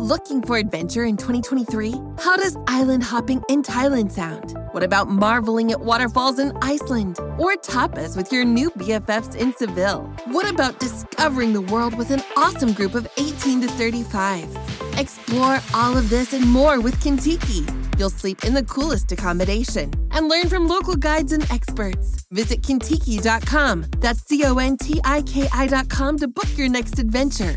Looking for adventure in 2023? How does island hopping in Thailand sound? What about marveling at waterfalls in Iceland? Or tapas with your new BFFs in Seville? What about discovering the world with an awesome group of 18 to 35s? Explore all of this and more with Contiki. You'll sleep in the coolest accommodation and learn from local guides and experts. Visit Contiki.com. That's C O N T I K I.com to book your next adventure.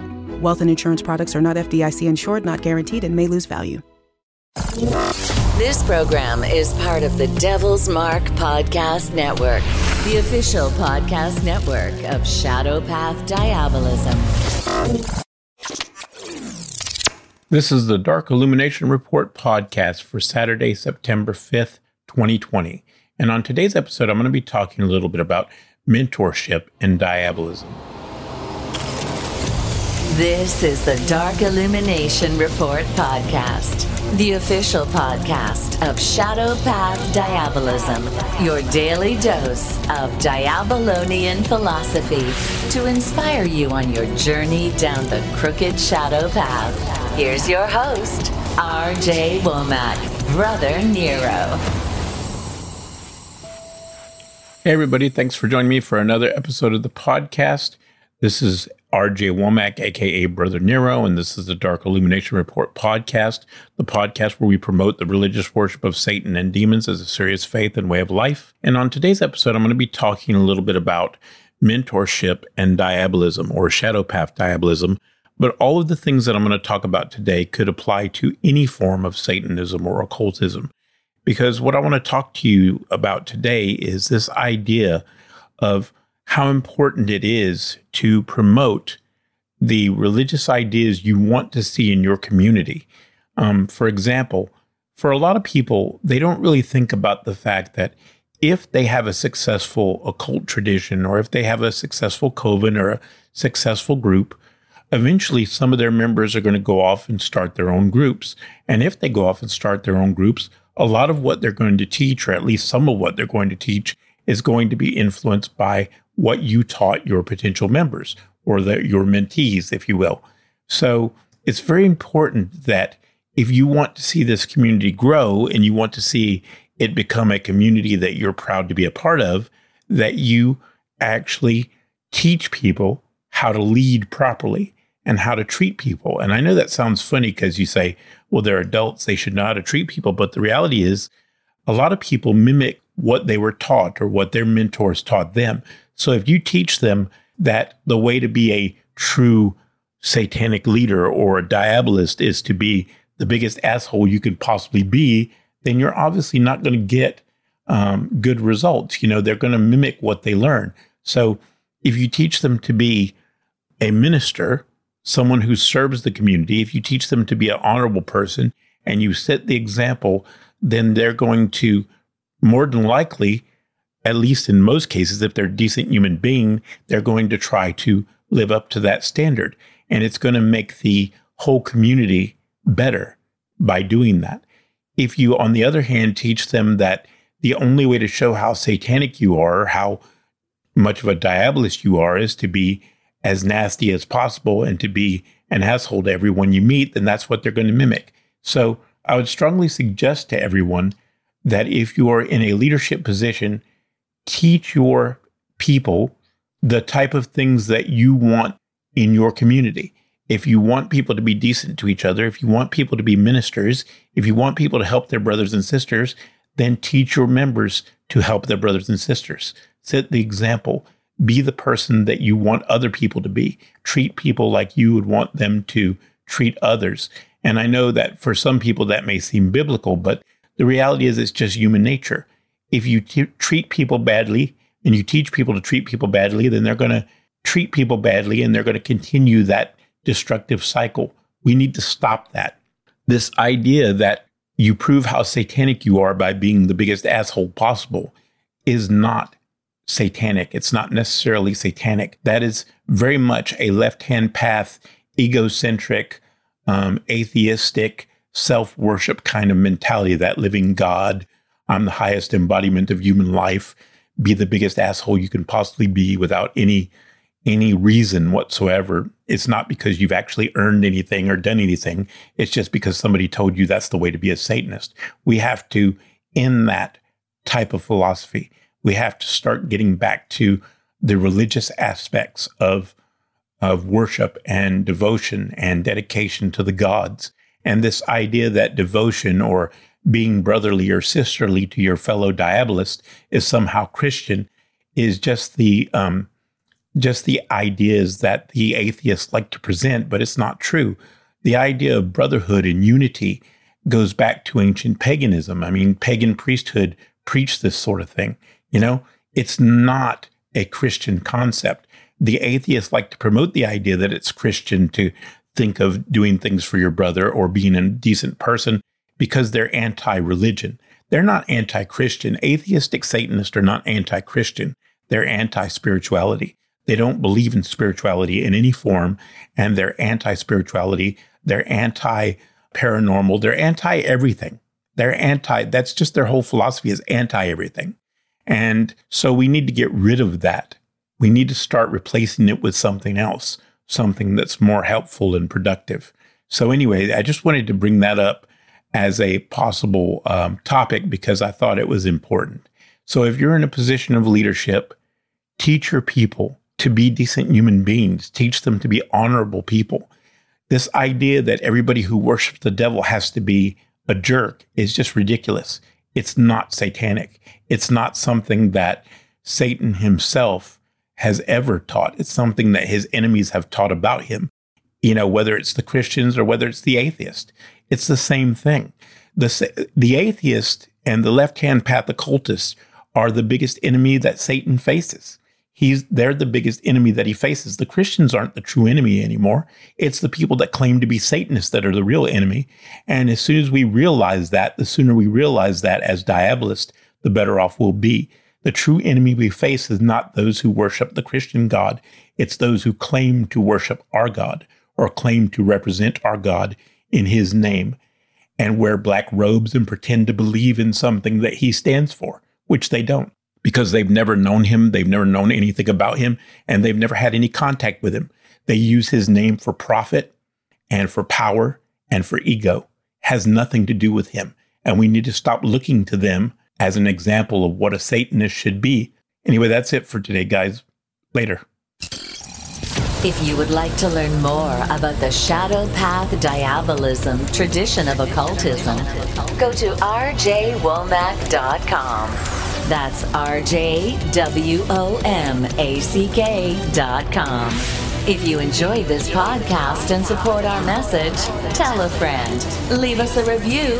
Wealth and insurance products are not FDIC insured, not guaranteed, and may lose value. This program is part of the Devil's Mark Podcast Network, the official podcast network of Shadow Path Diabolism. This is the Dark Illumination Report podcast for Saturday, September 5th, 2020. And on today's episode, I'm going to be talking a little bit about mentorship and diabolism. This is the Dark Illumination Report podcast, the official podcast of Shadow Path Diabolism, your daily dose of Diabolonian philosophy to inspire you on your journey down the crooked shadow path. Here's your host, RJ Womack, Brother Nero. Hey, everybody. Thanks for joining me for another episode of the podcast. This is RJ Womack, aka Brother Nero, and this is the Dark Illumination Report podcast, the podcast where we promote the religious worship of Satan and demons as a serious faith and way of life. And on today's episode, I'm going to be talking a little bit about mentorship and diabolism or shadow path diabolism. But all of the things that I'm going to talk about today could apply to any form of Satanism or occultism. Because what I want to talk to you about today is this idea of how important it is to promote the religious ideas you want to see in your community. Um, for example, for a lot of people, they don't really think about the fact that if they have a successful occult tradition or if they have a successful coven or a successful group, eventually some of their members are going to go off and start their own groups. And if they go off and start their own groups, a lot of what they're going to teach, or at least some of what they're going to teach, is going to be influenced by what you taught your potential members or the, your mentees, if you will. So it's very important that if you want to see this community grow and you want to see it become a community that you're proud to be a part of, that you actually teach people how to lead properly and how to treat people. And I know that sounds funny because you say, well, they're adults, they should know how to treat people. But the reality is, a lot of people mimic what they were taught or what their mentors taught them. So if you teach them that the way to be a true satanic leader or a diabolist is to be the biggest asshole you could possibly be, then you're obviously not going to get um, good results. You know, they're going to mimic what they learn. So if you teach them to be a minister, someone who serves the community, if you teach them to be an honorable person and you set the example, then they're going to more than likely at least in most cases, if they're a decent human being, they're going to try to live up to that standard. And it's going to make the whole community better by doing that. If you, on the other hand, teach them that the only way to show how satanic you are, how much of a diabolist you are, is to be as nasty as possible and to be an asshole to everyone you meet, then that's what they're going to mimic. So I would strongly suggest to everyone that if you are in a leadership position, teach your people the type of things that you want in your community. If you want people to be decent to each other, if you want people to be ministers, if you want people to help their brothers and sisters, then teach your members to help their brothers and sisters. Set the example. Be the person that you want other people to be. Treat people like you would want them to treat others. And I know that for some people that may seem biblical, but the reality is it's just human nature if you t- treat people badly and you teach people to treat people badly, then they're going to treat people badly and they're going to continue that destructive cycle. We need to stop that. this idea that you prove how satanic you are by being the biggest asshole possible is not satanic. It's not necessarily satanic. That is very much a left hand path, egocentric, um, atheistic, self worship kind of mentality that living God, I'm the highest embodiment of human life, be the biggest asshole you can possibly be without any any reason whatsoever. It's not because you've actually earned anything or done anything. It's just because somebody told you that's the way to be a Satanist. We have to end that type of philosophy. We have to start getting back to the religious aspects of, of worship and devotion and dedication to the gods. And this idea that devotion or being brotherly or sisterly to your fellow diabolist is somehow Christian is just the um, just the ideas that the atheists like to present, but it's not true. The idea of brotherhood and unity goes back to ancient paganism. I mean, pagan priesthood preached this sort of thing. You know, it's not a Christian concept. The atheists like to promote the idea that it's Christian to think of doing things for your brother or being a decent person because they're anti religion. They're not anti Christian. Atheistic Satanists are not anti Christian. They're anti spirituality. They don't believe in spirituality in any form, and they're anti spirituality. They're anti paranormal. They're anti everything. They're anti, that's just their whole philosophy is anti everything. And so we need to get rid of that. We need to start replacing it with something else, something that's more helpful and productive. So, anyway, I just wanted to bring that up as a possible um, topic because I thought it was important. So, if you're in a position of leadership, teach your people to be decent human beings, teach them to be honorable people. This idea that everybody who worships the devil has to be a jerk is just ridiculous. It's not satanic. It's not something that Satan himself has ever taught. It's something that his enemies have taught about him. You know, whether it's the Christians or whether it's the atheist, it's the same thing. The, the atheist and the left hand path occultists are the biggest enemy that Satan faces he's they're the biggest enemy that he faces. The Christians aren't the true enemy anymore. It's the people that claim to be Satanists that are the real enemy. And as soon as we realize that, the sooner we realize that as diabolists, the better off we'll be. The true enemy we face is not those who worship the Christian God. It's those who claim to worship our God or claim to represent our God in his name and wear black robes and pretend to believe in something that he stands for, which they don't because they've never known him, they've never known anything about him, and they've never had any contact with him. They use his name for profit and for power and for ego. Has nothing to do with him. And we need to stop looking to them as an example of what a Satanist should be. Anyway, that's it for today, guys. Later. If you would like to learn more about the Shadow Path Diabolism tradition of occultism, go to rjwomack.com. That's rjwomack.com. If you enjoy this podcast and support our message, tell a friend, leave us a review,